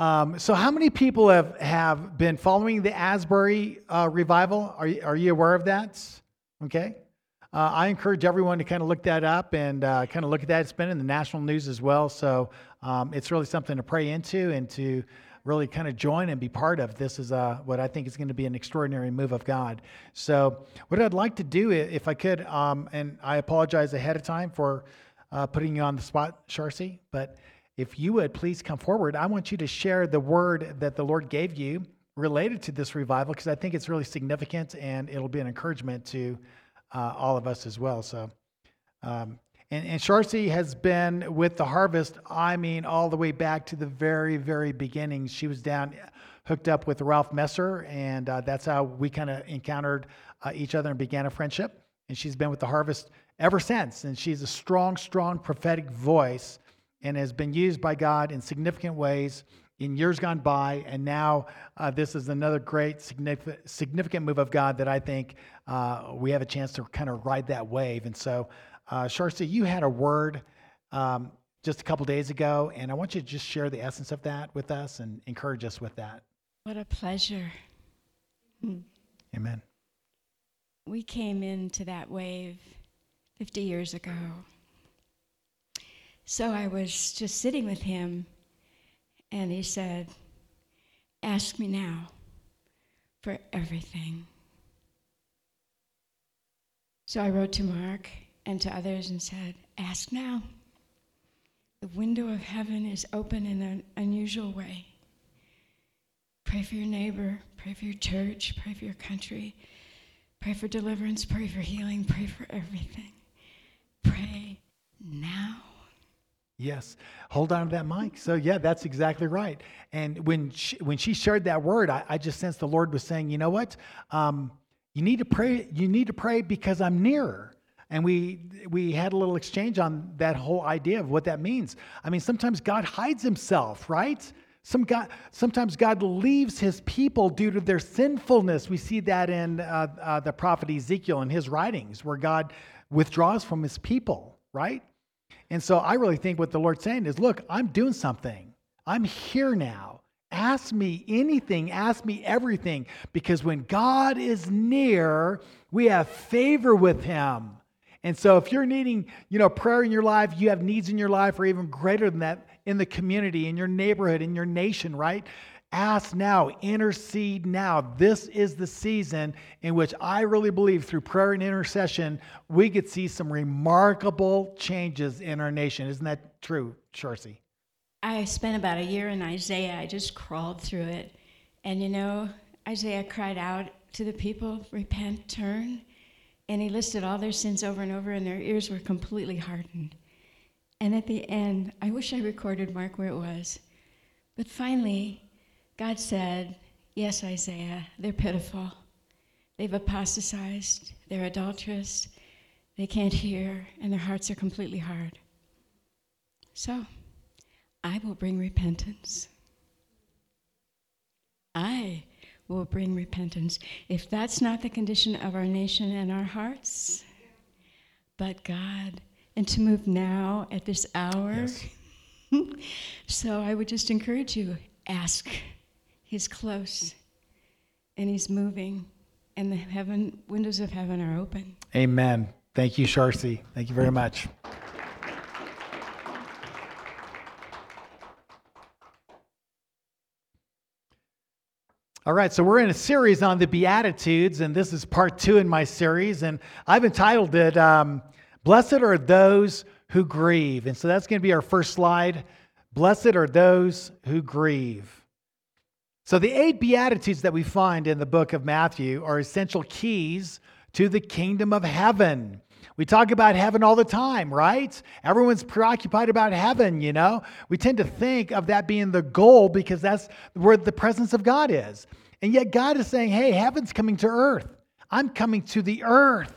Um, so, how many people have, have been following the Asbury uh, revival? Are you, are you aware of that? Okay. Uh, I encourage everyone to kind of look that up and uh, kind of look at that. It's been in the national news as well. So, um, it's really something to pray into and to really kind of join and be part of. This is uh, what I think is going to be an extraordinary move of God. So, what I'd like to do, if I could, um, and I apologize ahead of time for uh, putting you on the spot, Sharcy, but if you would please come forward, I want you to share the word that the Lord gave you related to this revival because I think it's really significant and it'll be an encouragement to uh, all of us as well. So, um, and, and Sharcy has been with the harvest, I mean, all the way back to the very, very beginnings. She was down, hooked up with Ralph Messer, and uh, that's how we kind of encountered uh, each other and began a friendship. And she's been with the harvest ever since. And she's a strong, strong prophetic voice and has been used by God in significant ways in years gone by. And now uh, this is another great, significant, move of God that I think uh, we have a chance to kind of ride that wave. And so, uh, Sharcy, you had a word um, just a couple days ago, and I want you to just share the essence of that with us and encourage us with that. What a pleasure. Amen. We came into that wave 50 years ago. So I was just sitting with him, and he said, Ask me now for everything. So I wrote to Mark and to others and said, Ask now. The window of heaven is open in an unusual way. Pray for your neighbor, pray for your church, pray for your country, pray for deliverance, pray for healing, pray for everything. Pray now. Yes, hold on to that mic. So yeah, that's exactly right. And when she, when she shared that word, I, I just sensed the Lord was saying, you know what, um, you need to pray. You need to pray because I'm nearer. And we we had a little exchange on that whole idea of what that means. I mean, sometimes God hides Himself, right? Some God, sometimes God leaves His people due to their sinfulness. We see that in uh, uh, the prophet Ezekiel and his writings, where God withdraws from His people, right? And so I really think what the Lord's saying is look, I'm doing something. I'm here now. Ask me anything, ask me everything, because when God is near, we have favor with Him. And so if you're needing, you know, prayer in your life, you have needs in your life, or even greater than that in the community, in your neighborhood, in your nation, right? Ask now, intercede now. This is the season in which I really believe through prayer and intercession, we could see some remarkable changes in our nation. Isn't that true, Sharcy? I spent about a year in Isaiah. I just crawled through it. And you know, Isaiah cried out to the people, repent, turn. And he listed all their sins over and over, and their ears were completely hardened. And at the end, I wish I recorded, Mark, where it was. But finally, God said, Yes, Isaiah, they're pitiful. They've apostatized, they're adulterous, they can't hear, and their hearts are completely hard. So, I will bring repentance. I will bring repentance. If that's not the condition of our nation and our hearts, but God, and to move now at this hour. Yes. so I would just encourage you ask He's close and He's moving, and the heaven windows of heaven are open. Amen. Thank you, Sharcy. Thank you very much. All right, so we're in a series on the Beatitudes, and this is part two in my series, and I've entitled it um, Blessed Are Those Who Grieve. And so that's going to be our first slide. Blessed are those who grieve. So, the eight Beatitudes that we find in the book of Matthew are essential keys to the kingdom of heaven. We talk about heaven all the time, right? Everyone's preoccupied about heaven, you know? We tend to think of that being the goal because that's where the presence of God is. And yet, God is saying, hey, heaven's coming to earth. I'm coming to the earth.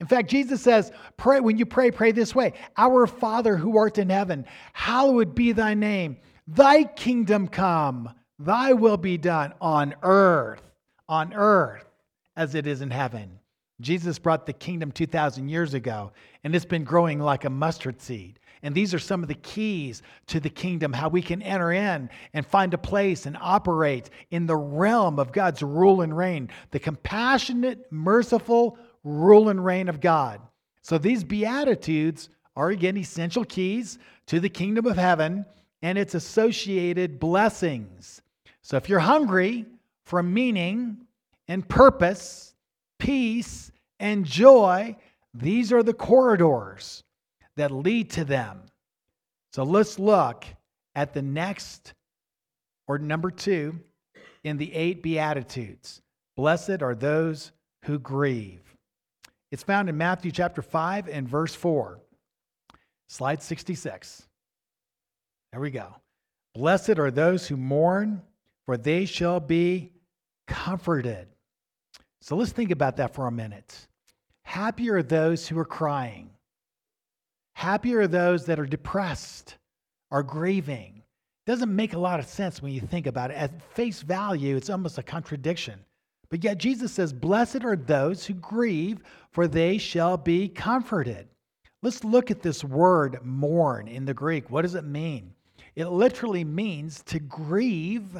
In fact, Jesus says, pray when you pray, pray this way Our Father who art in heaven, hallowed be thy name. Thy kingdom come. Thy will be done on earth, on earth as it is in heaven. Jesus brought the kingdom 2,000 years ago, and it's been growing like a mustard seed. And these are some of the keys to the kingdom, how we can enter in and find a place and operate in the realm of God's rule and reign, the compassionate, merciful rule and reign of God. So these Beatitudes are again essential keys to the kingdom of heaven and its associated blessings. So if you're hungry for meaning and purpose, peace and joy, these are the corridors that lead to them. So let's look at the next, or number two, in the eight Beatitudes. Blessed are those who grieve. It's found in Matthew chapter 5 and verse 4. Slide 66. There we go. Blessed are those who mourn, for they shall be comforted. So let's think about that for a minute. Happy are those who are crying. Happy are those that are depressed, are grieving. Doesn't make a lot of sense when you think about it. At face value, it's almost a contradiction. But yet Jesus says, Blessed are those who grieve, for they shall be comforted. Let's look at this word mourn in the Greek. What does it mean? It literally means to grieve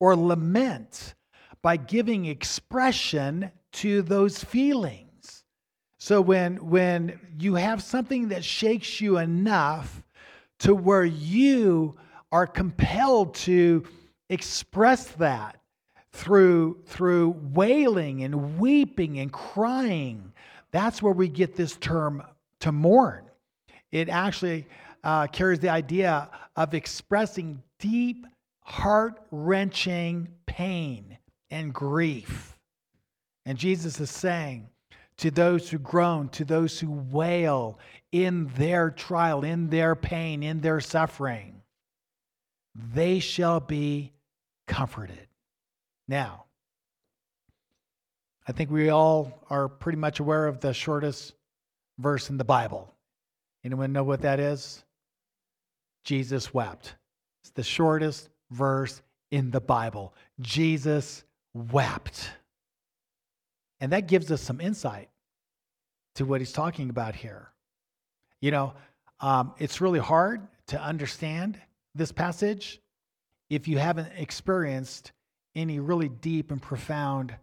or lament by giving expression to those feelings. So when, when you have something that shakes you enough to where you are compelled to express that through, through wailing and weeping and crying, that's where we get this term to mourn. It actually uh, carries the idea of expressing deep, heart wrenching pain and grief. And Jesus is saying to those who groan, to those who wail in their trial, in their pain, in their suffering, they shall be comforted. Now, I think we all are pretty much aware of the shortest verse in the Bible. Anyone know what that is? Jesus wept. It's the shortest verse in the Bible. Jesus wept. And that gives us some insight to what he's talking about here. You know, um, it's really hard to understand this passage if you haven't experienced any really deep and profound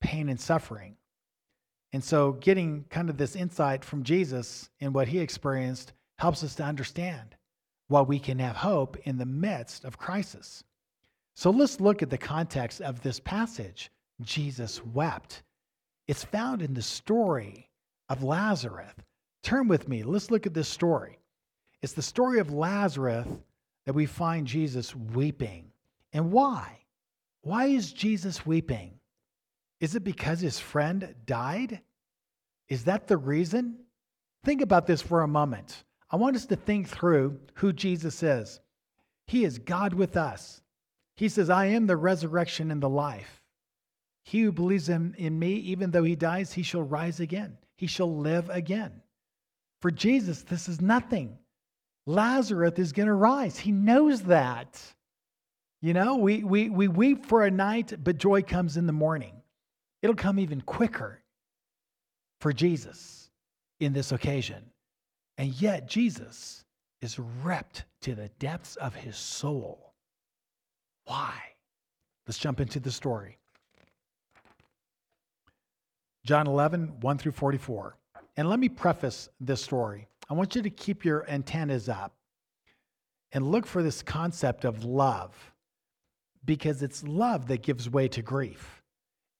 pain and suffering. And so, getting kind of this insight from Jesus and what he experienced helps us to understand why we can have hope in the midst of crisis. So, let's look at the context of this passage. Jesus wept. It's found in the story of Lazarus. Turn with me. Let's look at this story. It's the story of Lazarus that we find Jesus weeping. And why? Why is Jesus weeping? Is it because his friend died? Is that the reason? Think about this for a moment. I want us to think through who Jesus is. He is God with us. He says, I am the resurrection and the life. He who believes in, in me, even though he dies, he shall rise again. He shall live again. For Jesus, this is nothing. Lazarus is going to rise. He knows that. You know, we, we, we weep for a night, but joy comes in the morning. It'll come even quicker for Jesus in this occasion. And yet, Jesus is ripped to the depths of his soul. Why? Let's jump into the story. John 11, 1 through 44. And let me preface this story. I want you to keep your antennas up and look for this concept of love because it's love that gives way to grief.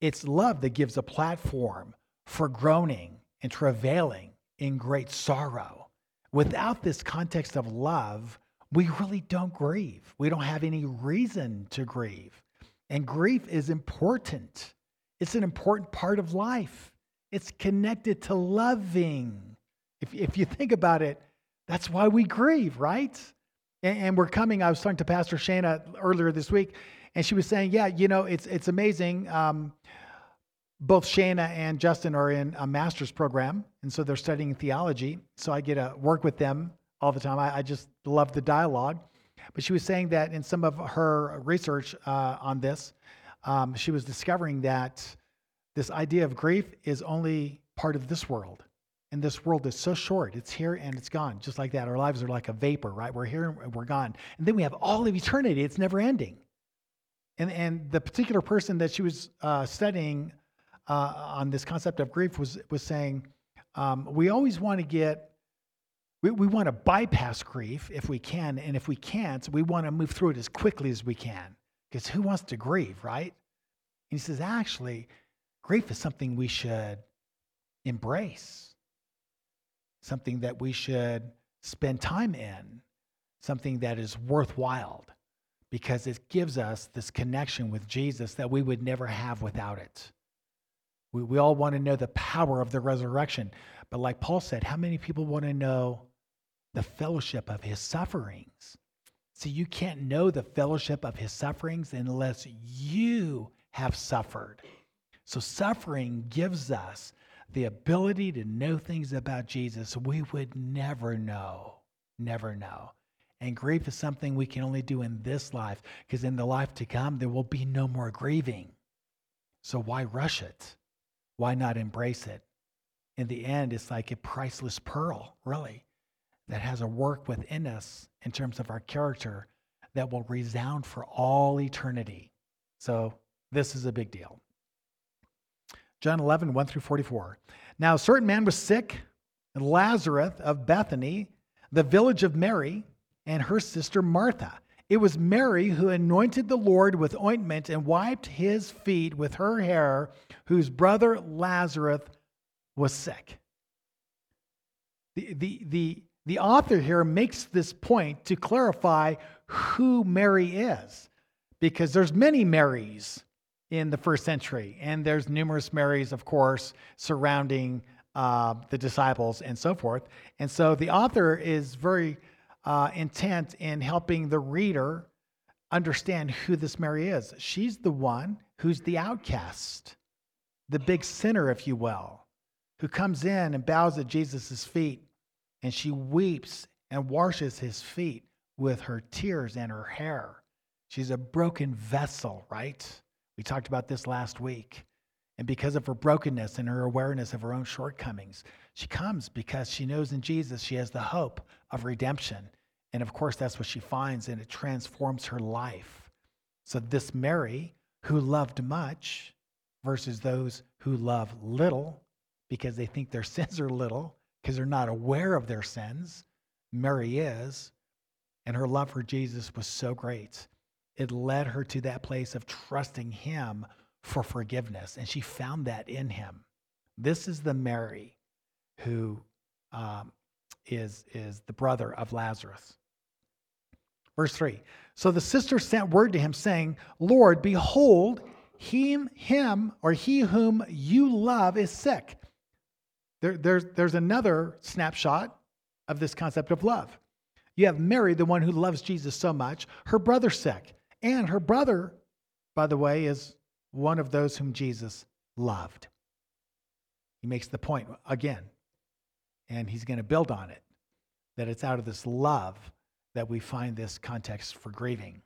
It's love that gives a platform for groaning and travailing in great sorrow. Without this context of love, we really don't grieve. We don't have any reason to grieve. And grief is important, it's an important part of life. It's connected to loving. If, if you think about it, that's why we grieve, right? And, and we're coming, I was talking to Pastor Shana earlier this week, and she was saying, yeah, you know, it's, it's amazing. Um, both Shana and Justin are in a master's program, and so they're studying theology. So I get to work with them all the time. I, I just love the dialogue. But she was saying that in some of her research uh, on this, um, she was discovering that this idea of grief is only part of this world. And this world is so short. It's here and it's gone, just like that. Our lives are like a vapor, right? We're here and we're gone. And then we have all of eternity. It's never ending. And, and the particular person that she was uh, studying uh, on this concept of grief was, was saying, um, we always want to get, we, we want to bypass grief if we can. And if we can't, we want to move through it as quickly as we can. Because who wants to grieve, right? And he says, actually, grief is something we should embrace, something that we should spend time in, something that is worthwhile because it gives us this connection with Jesus that we would never have without it. We, we all want to know the power of the resurrection. But like Paul said, how many people want to know the fellowship of his sufferings? See, you can't know the fellowship of his sufferings unless you have suffered. So, suffering gives us the ability to know things about Jesus we would never know. Never know. And grief is something we can only do in this life because in the life to come, there will be no more grieving. So, why rush it? Why not embrace it? In the end, it's like a priceless pearl, really, that has a work within us in terms of our character that will resound for all eternity. So, this is a big deal. John 11, 1 through 44. Now, a certain man was sick, Lazarus of Bethany, the village of Mary, and her sister Martha. It was Mary who anointed the Lord with ointment and wiped his feet with her hair, whose brother Lazarus was sick. The, the, the, the author here makes this point to clarify who Mary is, because there's many Marys in the first century, and there's numerous Marys, of course, surrounding uh, the disciples and so forth. And so the author is very uh, intent in helping the reader understand who this Mary is. She's the one who's the outcast, the big sinner, if you will, who comes in and bows at Jesus' feet, and she weeps and washes his feet with her tears and her hair. She's a broken vessel, right? We talked about this last week. And because of her brokenness and her awareness of her own shortcomings, she comes because she knows in Jesus she has the hope of redemption. And of course, that's what she finds, and it transforms her life. So, this Mary, who loved much, versus those who love little because they think their sins are little, because they're not aware of their sins, Mary is. And her love for Jesus was so great. It led her to that place of trusting him for forgiveness. And she found that in him. This is the Mary who um, is is the brother of Lazarus. Verse 3. So the sister sent word to him, saying, Lord, behold, him, him or he whom you love is sick. There, there's, there's another snapshot of this concept of love. You have Mary, the one who loves Jesus so much, her brother sick. And her brother, by the way, is one of those whom Jesus loved. He makes the point again, and he's going to build on it that it's out of this love that we find this context for grieving.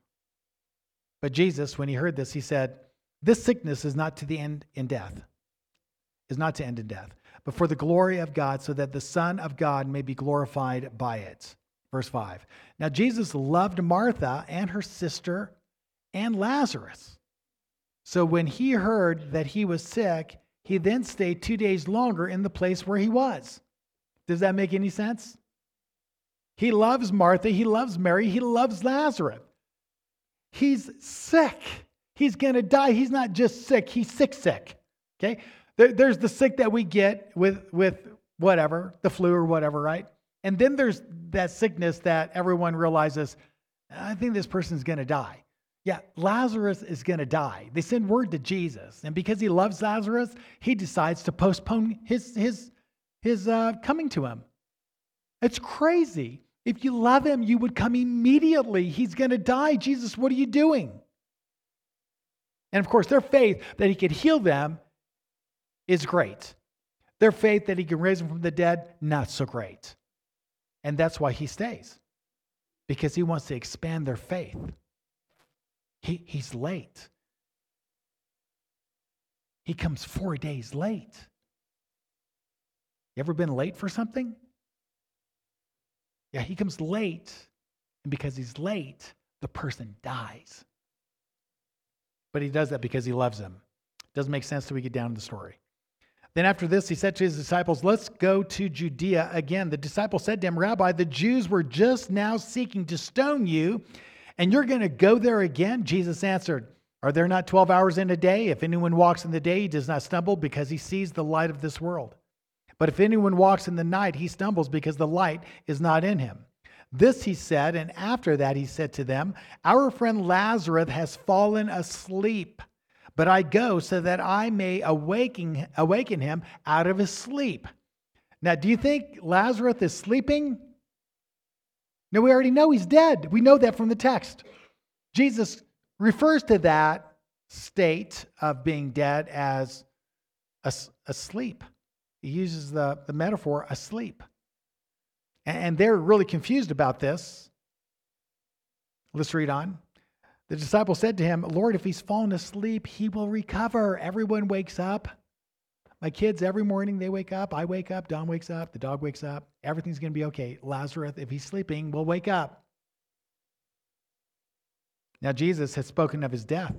But Jesus, when he heard this, he said, This sickness is not to the end in death, is not to end in death, but for the glory of God, so that the Son of God may be glorified by it. Verse 5. Now, Jesus loved Martha and her sister and Lazarus. So when he heard that he was sick, he then stayed two days longer in the place where he was. Does that make any sense? He loves Martha, he loves Mary, he loves Lazarus. He's sick. He's going to die. He's not just sick, he's sick, sick. Okay? There, there's the sick that we get with, with whatever, the flu or whatever, right? And then there's that sickness that everyone realizes, I think this person's going to die. Yeah, Lazarus is going to die. They send word to Jesus, and because he loves Lazarus, he decides to postpone his his his uh, coming to him. It's crazy. If you love him, you would come immediately. He's going to die. Jesus, what are you doing? And of course, their faith that he could heal them is great. Their faith that he can raise them from the dead, not so great. And that's why he stays, because he wants to expand their faith. He, he's late. He comes four days late. You ever been late for something? Yeah, he comes late, and because he's late, the person dies. But he does that because he loves them. Doesn't make sense till we get down to the story. Then after this, he said to his disciples, Let's go to Judea again. The disciples said to him, Rabbi, the Jews were just now seeking to stone you, and you're going to go there again? Jesus answered, Are there not 12 hours in a day? If anyone walks in the day, he does not stumble because he sees the light of this world. But if anyone walks in the night, he stumbles because the light is not in him. This he said, and after that he said to them, Our friend Lazarus has fallen asleep, but I go so that I may awaken, awaken him out of his sleep. Now, do you think Lazarus is sleeping? No, we already know he's dead. We know that from the text. Jesus refers to that state of being dead as asleep. He uses the, the metaphor asleep. And they're really confused about this. Let's read on. The disciple said to him, Lord, if he's fallen asleep, he will recover. Everyone wakes up. My kids, every morning they wake up. I wake up. Don wakes up. The dog wakes up. Everything's going to be okay. Lazarus, if he's sleeping, will wake up. Now, Jesus had spoken of his death,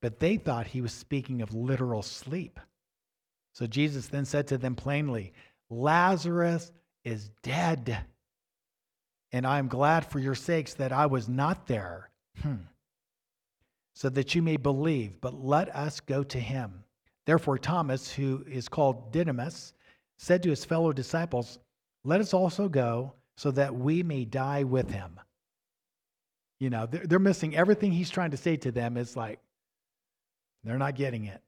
but they thought he was speaking of literal sleep. So Jesus then said to them plainly, Lazarus is dead. And I am glad for your sakes that I was not there, hmm. so that you may believe. But let us go to him. Therefore, Thomas, who is called Didymus, said to his fellow disciples, Let us also go, so that we may die with him. You know, they're, missing everything he's trying to say to them. It's like they're not getting it.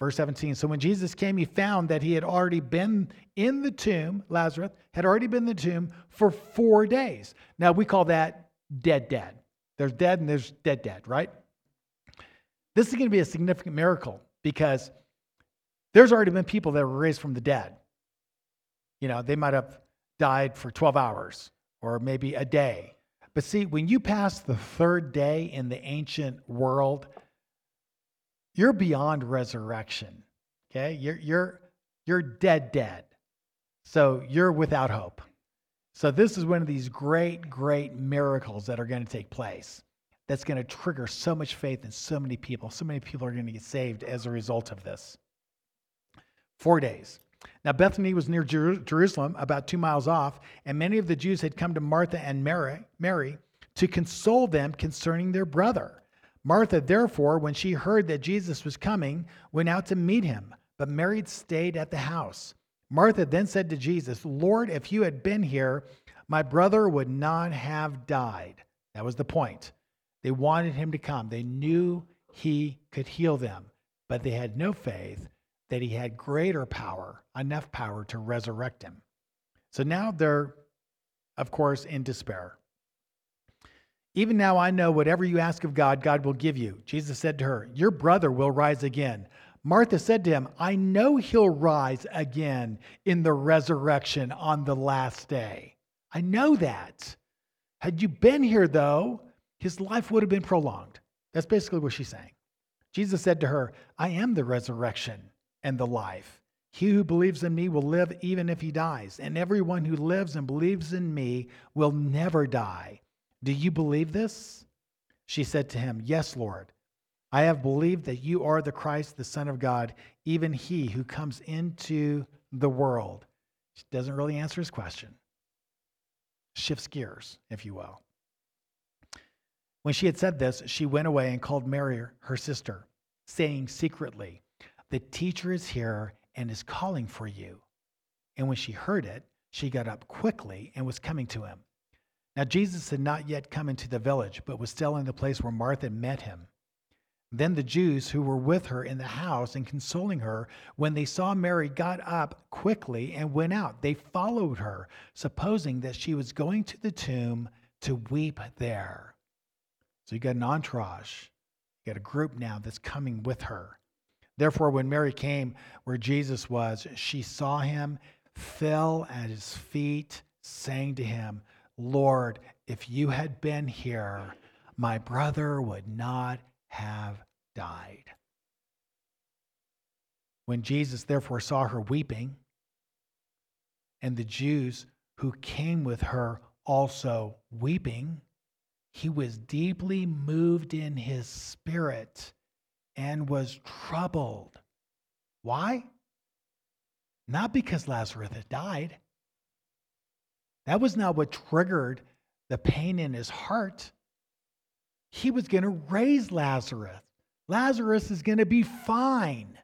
Verse 17 So when Jesus came, he found that he had already been in the tomb, Lazarus had already been in the tomb for four days. Now we call that dead, dead. There's dead and there's dead, dead, right? This is going to be a significant miracle because there's already been people that were raised from the dead. You know, they might have died for 12 hours or maybe a day. But see, when you pass the third day in the ancient world, you're beyond resurrection. Okay? You're, you're, you're dead, dead. So you're without hope. So this is one of these great, great miracles that are going to take place that's going to trigger so much faith in so many people. So many people are going to get saved as a result of this. Four days. Now, Bethany was near Jer- Jerusalem, about two miles off, and many of the Jews had come to Martha and Mary, Mary to console them concerning their brother. Martha, therefore, when she heard that Jesus was coming, went out to meet him, but Mary stayed at the house. Martha then said to Jesus, Lord, if you had been here, my brother would not have died. That was the point. They wanted him to come. They knew he could heal them, but they had no faith that he had greater power, enough power to resurrect him. So now they're, of course, in despair. Even now I know whatever you ask of God, God will give you. Jesus said to her, Your brother will rise again. Martha said to him, I know he'll rise again in the resurrection on the last day. I know that. Had you been here, though, his life would have been prolonged. That's basically what she's saying. Jesus said to her, I am the resurrection and the life. He who believes in me will live even if he dies, and everyone who lives and believes in me will never die. Do you believe this? She said to him, Yes, Lord. I have believed that you are the Christ, the Son of God, even he who comes into the world. She doesn't really answer his question. Shifts gears, if you will. When she had said this, she went away and called Mary, her sister, saying secretly, The teacher is here and is calling for you. And when she heard it, she got up quickly and was coming to him. Now, Jesus had not yet come into the village, but was still in the place where Martha met him. Then the Jews who were with her in the house and consoling her, when they saw Mary, got up quickly and went out. They followed her, supposing that she was going to the tomb to weep there. So you got an entourage, you got a group now that's coming with her. Therefore, when Mary came where Jesus was, she saw him, fell at his feet, saying to him, Lord, if you had been here, my brother would not have died. When Jesus therefore saw her weeping, and the Jews who came with her also weeping. He was deeply moved in his spirit and was troubled. Why? Not because Lazarus had died. That was not what triggered the pain in his heart. He was going to raise Lazarus. Lazarus is going to be fine.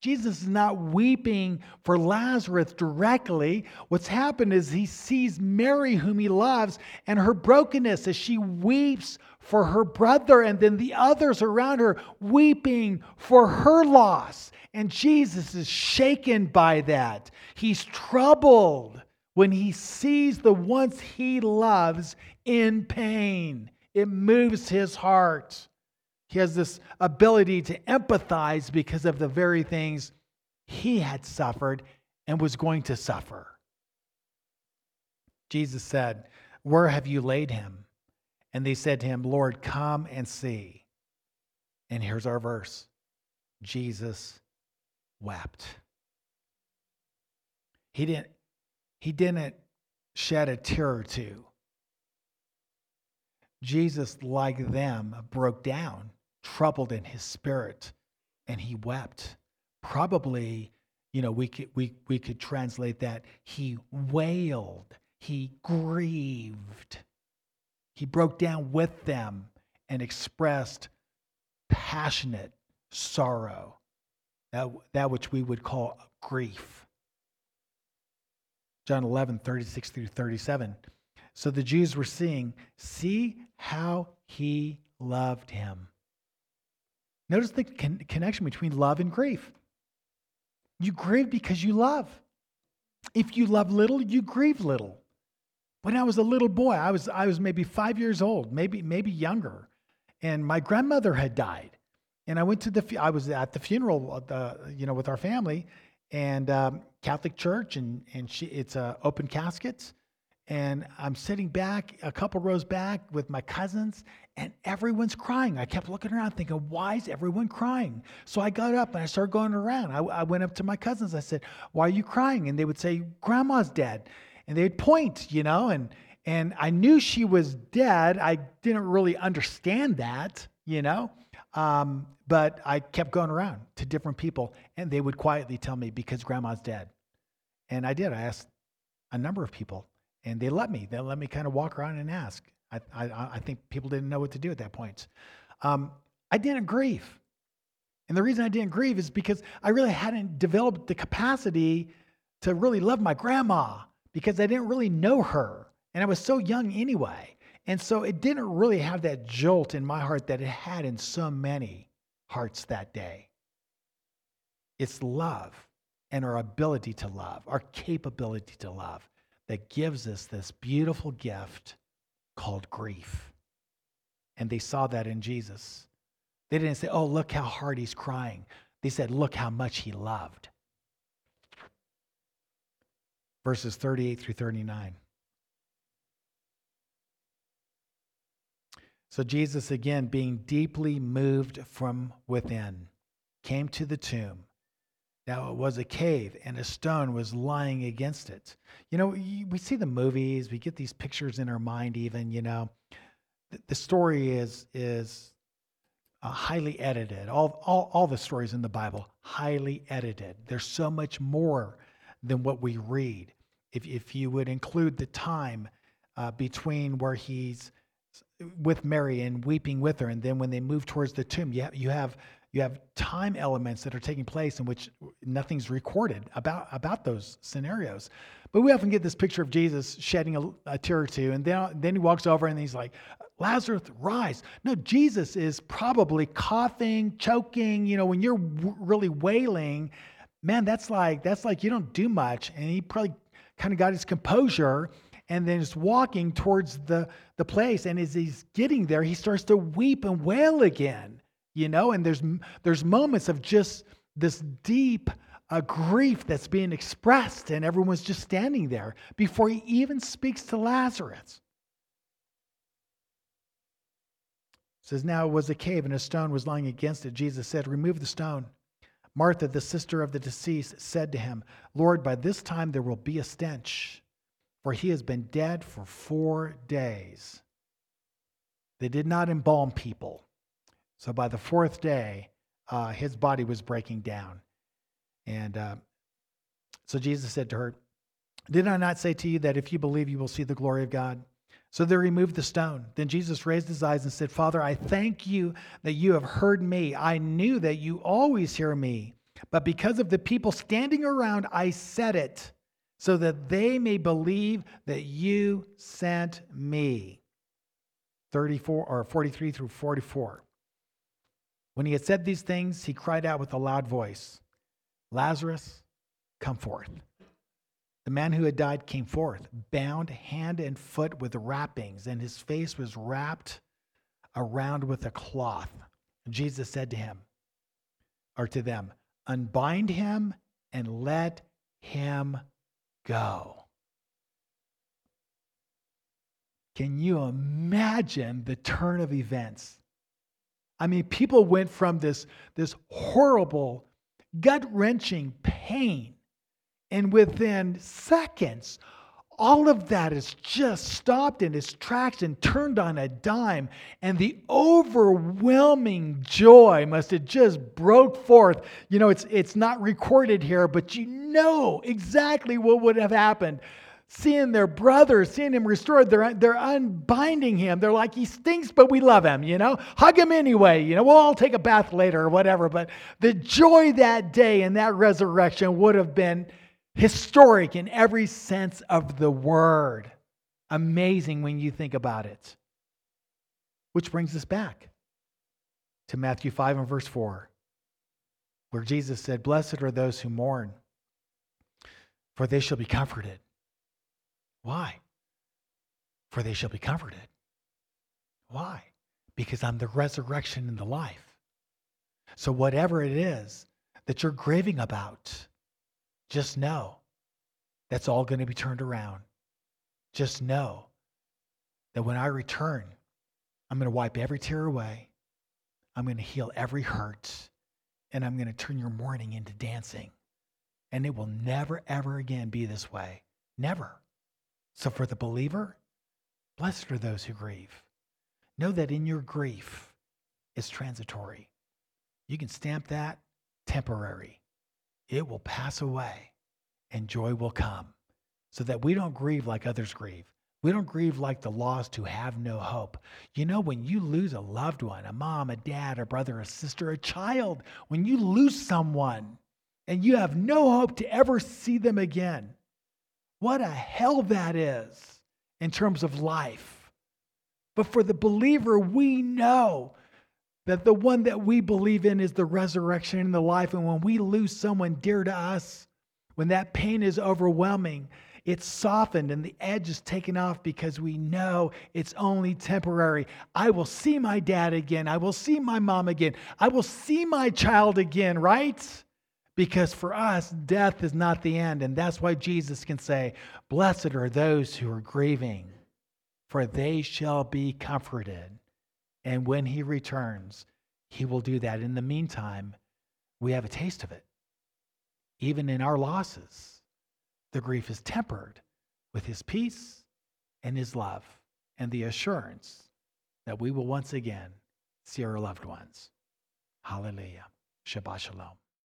Jesus is not weeping for Lazarus directly. What's happened is he sees Mary, whom he loves, and her brokenness as she weeps for her brother, and then the others around her weeping for her loss. And Jesus is shaken by that. He's troubled when he sees the ones he loves in pain. It moves his heart. He has this ability to empathize because of the very things he had suffered and was going to suffer. Jesus said, Where have you laid him? And they said to him, Lord, come and see. And here's our verse Jesus wept. He didn't, he didn't shed a tear or two. Jesus, like them, broke down troubled in his spirit and he wept. Probably, you know, we could, we, we could translate that he wailed, he grieved, he broke down with them and expressed passionate sorrow, that, that which we would call grief. John 11, 36 through 37. So the Jews were seeing, see how he loved him. Notice the con- connection between love and grief. You grieve because you love. If you love little, you grieve little. When I was a little boy, I was, I was maybe five years old, maybe, maybe younger, and my grandmother had died. And I went to the, I was at the funeral, uh, the, you know, with our family, and um, Catholic church, and, and she, it's uh, open caskets and I'm sitting back a couple rows back with my cousins, and everyone's crying. I kept looking around thinking, why is everyone crying? So I got up and I started going around. I, I, went up to my cousins. I said, why are you crying? And they would say, grandma's dead. And they'd point, you know, and, and I knew she was dead. I didn't really understand that, you know, um, but I kept going around to different people, and they would quietly tell me, because grandma's dead. And I did. I asked a number of people and they let me. They let me kind of walk around and ask. I, I, I think people didn't know what to do at that point. Um, I didn't grieve. And the reason I didn't grieve is because I really hadn't developed the capacity to really love my grandma because I didn't really know her. And I was so young anyway. And so it didn't really have that jolt in my heart that it had in so many hearts that day. It's love and our ability to love, our capability to love that gives us this beautiful gift called grief. And they saw that in Jesus. They didn't say, oh, look how hard he's crying. They said, look how much he loved. Verses 38 through 39. So Jesus, again, being deeply moved from within, came to the tomb. Now it was a cave, and a stone was lying against it. You know, we see the movies, we get these pictures in our mind. Even you know, the story is is uh, highly edited. All, all all the stories in the Bible highly edited. There's so much more than what we read. If if you would include the time uh, between where he's with Mary and weeping with her, and then when they move towards the tomb, you have, you have you have time elements that are taking place in which nothing's recorded about, about those scenarios. But we often get this picture of Jesus shedding a, a tear or two, and then, then he walks over and he's like, Lazarus, rise. No, Jesus is probably coughing, choking. You know, when you're w- really wailing, man, that's like that's like you don't do much. And he probably kind of got his composure and then is walking towards the, the place. And as he's getting there, he starts to weep and wail again you know? And there's there's moments of just this deep uh, grief that's being expressed and everyone's just standing there before he even speaks to lazarus. Says now it was a cave and a stone was lying against it. Jesus said remove the stone. Martha, the sister of the deceased, said to him, Lord, by this time there will be a stench, for he has been dead for four days. They did not embalm people. So by the fourth day, uh, his body was breaking down. And uh, so Jesus said to her, Did I not say to you that if you believe, you will see the glory of God? So they removed the stone. Then Jesus raised his eyes and said, Father, I thank you that you have heard me. I knew that you always hear me, but because of the people standing around, I said it so that they may believe that you sent me. 34 or 43 through 44. When he had said these things, he cried out with a loud voice, Lazarus, come forth. The man who had died came forth, bound hand and foot with wrappings, and his face was wrapped around with a cloth. Jesus said to him, or to them, Unbind him and let him go. Can you imagine the turn of events? I mean, people went from this, this horrible, gut wrenching pain, and within seconds, all of that is just stopped in its tracks and turned on a dime. And the overwhelming joy must have just broke forth. You know, it's, it's not recorded here, but you know exactly what would have happened seeing their brother, seeing him restored, they're, they're unbinding him. They're like, he stinks, but we love him, you know? Hug him anyway, you know? We'll all take a bath later or whatever. But the joy that day and that resurrection would have been historic in every sense of the word. Amazing when you think about it. Which brings us back to Matthew 5 and verse 4, where Jesus said, Blessed are those who mourn, for they shall be comforted. Why? For they shall be comforted. Why? Because I'm the resurrection and the life. So, whatever it is that you're grieving about, just know that's all going to be turned around. Just know that when I return, I'm going to wipe every tear away. I'm going to heal every hurt. And I'm going to turn your mourning into dancing. And it will never, ever again be this way. Never. So for the believer, blessed are those who grieve. Know that in your grief is transitory. You can stamp that temporary. It will pass away and joy will come so that we don't grieve like others grieve. We don't grieve like the lost who have no hope. You know, when you lose a loved one, a mom, a dad, a brother, a sister, a child, when you lose someone and you have no hope to ever see them again, what a hell that is in terms of life. But for the believer, we know that the one that we believe in is the resurrection and the life. And when we lose someone dear to us, when that pain is overwhelming, it's softened and the edge is taken off because we know it's only temporary. I will see my dad again. I will see my mom again. I will see my child again, right? Because for us, death is not the end. And that's why Jesus can say, Blessed are those who are grieving, for they shall be comforted. And when he returns, he will do that. In the meantime, we have a taste of it. Even in our losses, the grief is tempered with his peace and his love and the assurance that we will once again see our loved ones. Hallelujah. Shabbat Shalom.